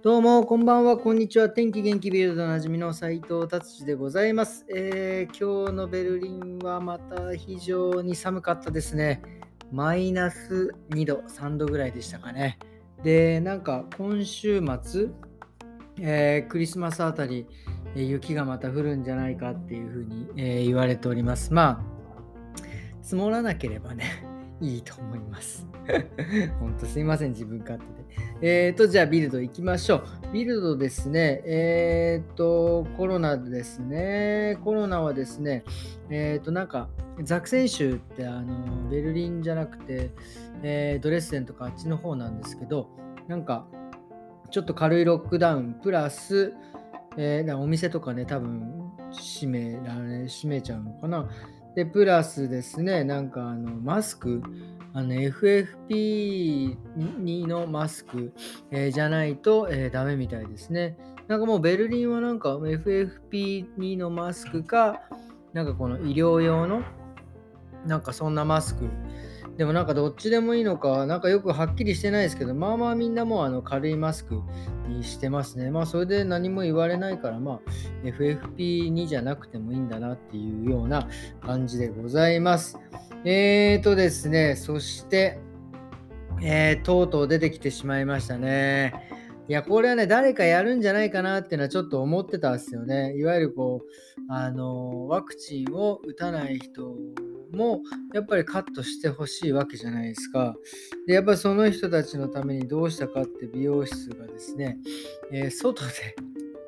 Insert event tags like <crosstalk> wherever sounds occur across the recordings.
どうも、こんばんは、こんにちは。天気元気ビルドのなじみの斉藤達治でございます、えー、今日のベルリンはまた非常に寒かったですね。マイナス2度、3度ぐらいでしたかね。で、なんか今週末、えー、クリスマスあたり、雪がまた降るんじゃないかっていうふうに、えー、言われております。まあ、積もらなければね、いいと思います。ほんとすいません、自分勝手で。えっ、ー、と、じゃあビルド行きましょう。ビルドですね、えっ、ー、と、コロナですね。コロナはですね、えっ、ー、と、なんか、ザクセン州ってあのベルリンじゃなくて、えドレッセンとかあっちの方なんですけど、なんか、ちょっと軽いロックダウン、プラス、えお店とかね、多分閉められ、閉めちゃうのかな。で、プラスですね、なんかあのマスク、あの FFP2 のマスク、えー、じゃないと、えー、ダメみたいですね。なんかもうベルリンはなんか FFP2 のマスクか、なんかこの医療用の、なんかそんなマスクでもなんかどっちでもいいのか、なんかよくはっきりしてないですけど、まあまあみんなもあの軽いマスクにしてますね。まあそれで何も言われないから、まあ FFP2 じゃなくてもいいんだなっていうような感じでございます。えーとですね、そして、えー、とうとう出てきてしまいましたね。いや、これはね、誰かやるんじゃないかなっていうのはちょっと思ってたんですよね。いわゆるこう、あの、ワクチンを打たない人もやっぱりカットしてほしいわけじゃないですか。で、やっぱりその人たちのためにどうしたかって美容室がですね、えー、外で、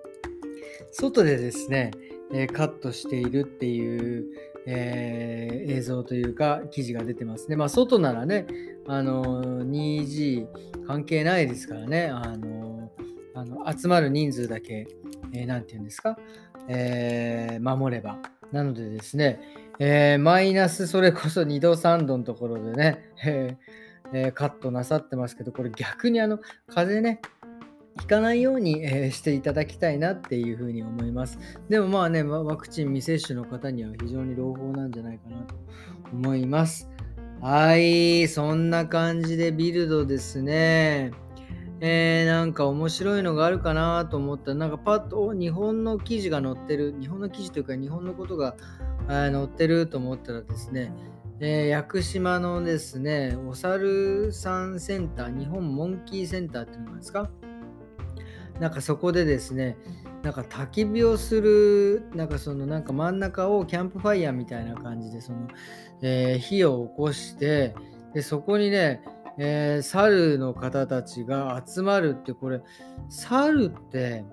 <laughs> 外でですね、えー、カットしているっていう、えー、映像というか記事が出てますね。まあ外ならね、あの 2G 関係ないですからね、あのあの集まる人数だけ、えー、て言うんですか、えー、守れば。なのでですね、えー、マイナスそれこそ2度3度のところでね、えーえー、カットなさってますけど、これ逆にあの風邪ね、ひかないように、え、していただきたいなっていうふうに思います。でもまあね、ワクチン未接種の方には非常に朗報なんじゃないかなと思います。はい、そんな感じでビルドですね。えー、なんか面白いのがあるかなと思ったら、なんかパッと日本の記事が載ってる、日本の記事というか日本のことが載ってると思ったらですね、えー、屋久島のですね、お猿さんセンター、日本モンキーセンターっていうのがですか？なんかそこでですね、なんか焚き火をする、なんかそのなんか真ん中をキャンプファイヤーみたいな感じで、その、えー、火を起こして、で、そこにね、えー、猿の方たちが集まるって、これ、猿って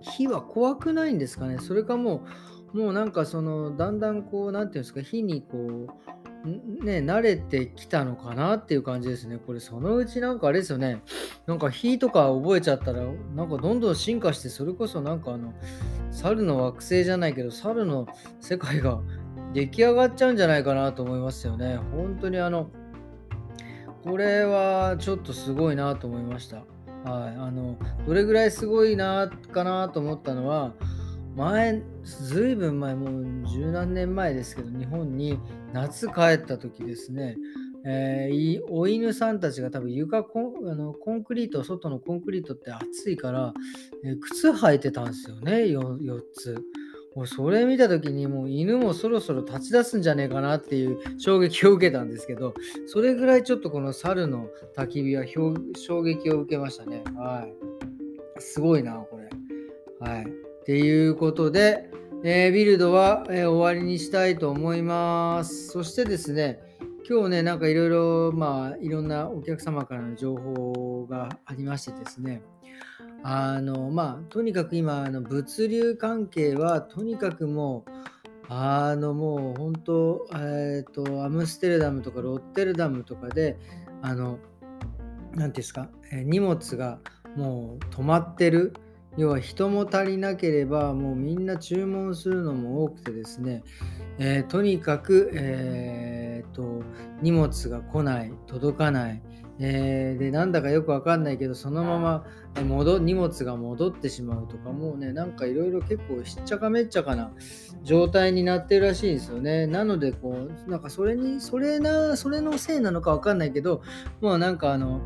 火は怖くないんですかね？それかもう、もうなんかそのだんだんこう何て言うんですか火にこうね慣れてきたのかなっていう感じですね。これそのうちなんかあれですよね。なんか火とか覚えちゃったらなんかどんどん進化してそれこそなんかあの猿の惑星じゃないけど猿の世界が出来上がっちゃうんじゃないかなと思いますよね。本当にあのこれはちょっとすごいなと思いました。はい、あのどれぐらいすごいなかなと思ったのは前、ずいぶん前、もう十何年前ですけど、日本に夏帰った時ですね、えー、お犬さんたちが多分床コンあのコンクリート、外のコンクリートって暑いから、えー、靴履いてたんですよね、4, 4つ。もうそれ見た時にもう犬もそろそろ立ち出すんじゃねえかなっていう衝撃を受けたんですけど、それぐらいちょっとこの猿の焚き火は衝撃を受けましたね。はい。すごいな、これ。はい。っていうことで、えー、ビルドは、えー、終わりにしたいと思います。そしてですね、今日ね、なんかいろいろ、まあ、いろんなお客様からの情報がありましてですね、あの、まあ、とにかく今、あの物流関係は、とにかくもう、あの、もう本当、えっ、ー、と、アムステルダムとかロッテルダムとかで、あの、何ていうんですか、え荷物がもう止まってる。要は人も足りなければもうみんな注文するのも多くてですね、えー、とにかく、えーと、荷物が来ない届かない、えー、でなんだかよくわかんないけどそのまま戻荷物が戻ってしまうとかもうねなんかいろいろ結構しっちゃかめっちゃかな状態になってるらしいんですよね。なのでこうなんかそれにそれなそれのせいなのかわかんないけどもうなんかあの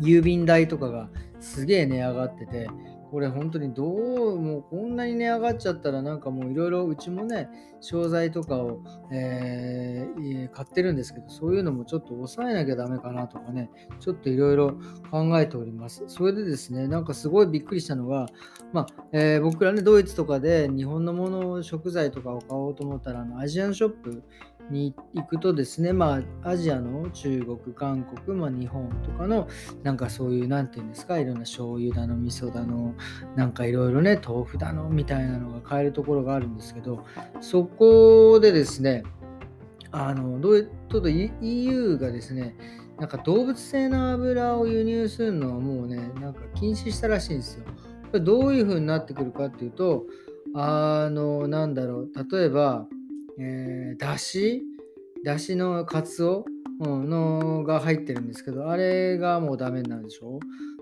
郵便代とかがすげえ値上がってて、これ本当にどうもこんなに値上がっちゃったらなんかもういろいろうちもね商材とかを、えー、買ってるんですけどそういうのもちょっと抑えなきゃダメかなとかねちょっといろいろ考えております。それでですねなんかすごいびっくりしたのが、まあえー、僕らねドイツとかで日本のもの食材とかを買おうと思ったらあのアジアンショップに行くとですね、まあ、アジアの中国、韓国、まあ、日本とかの、なんかそういう、なんていうんですか、いろんな醤油だの、味噌だの、なんかいろいろね、豆腐だの、みたいなのが買えるところがあるんですけど、そこでですね、あの、どう、ちょっと EU がですね、なんか動物性の油を輸入するのはもうね、なんか禁止したらしいんですよ。どういう風になってくるかっていうと、あの、なんだろう、例えば、えー、だしだしのカツオ、のが入ってるんですけど、あれがもうダメなんでしょ？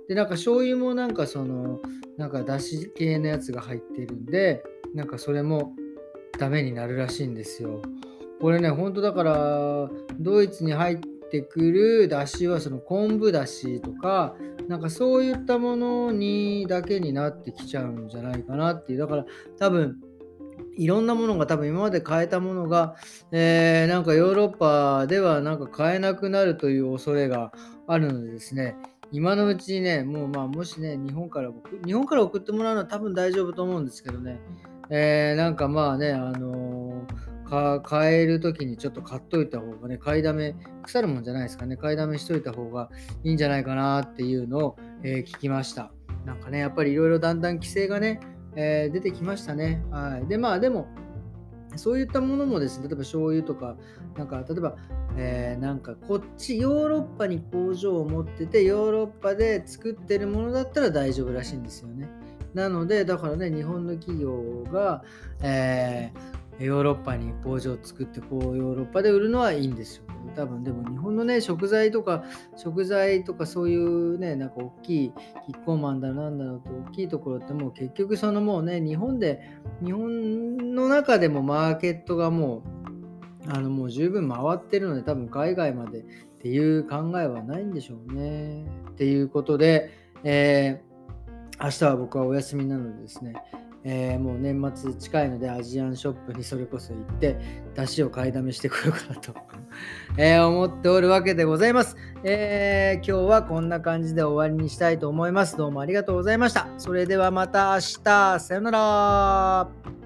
で、なんか醤油もなんかその、なんかだし系のやつが入ってるんで、なんかそれもダメになるらしいんですよ。これね、ほんとだから、ドイツに入ってくるだしはその昆布だしとか、なんかそういったものにだけになってきちゃうんじゃないかなっていう。だから多分、いろんなものが多分今まで買えたものが、えー、なんかヨーロッパではなんか買えなくなるという恐れがあるのでですね、今のうちにね、もうまあもしね、日本から日本から送ってもらうのは多分大丈夫と思うんですけどね、えー、なんかまあね、あのー、買える時にちょっと買っといた方がね、買いだめ、腐るもんじゃないですかね、買いだめしといた方がいいんじゃないかなっていうのを、えー、聞きました。なんかね、やっぱりいろいろだんだん規制がね、えー、出てきましたね。はい。で、まあでも、そういったものもですね、例えば醤油とか、なんか例えば、えー、なんかこっちヨーロッパに工場を持ってて、ヨーロッパで作ってるものだったら大丈夫らしいんですよね。なので、だからね、日本の企業が、えー、ヨーロッパに工場を作って、こうヨーロッパで売るのはいいんですよ。多分でも日本のね食材とか食材とかそういうねなんか大きいキッコーマンだなんだろうと大きいところってもう結局そのもうね日本で日本の中でもマーケットがもうあのもう十分回ってるので多分海外までっていう考えはないんでしょうねっていうことで、えー、明日は僕はお休みなのでですねえー、もう年末近いのでアジアンショップにそれこそ行って出汁を買いだめしてこようかなと <laughs> え思っておるわけでございます、えー、今日はこんな感じで終わりにしたいと思います。どうもありがとうございました。それではまた明日。さよなら。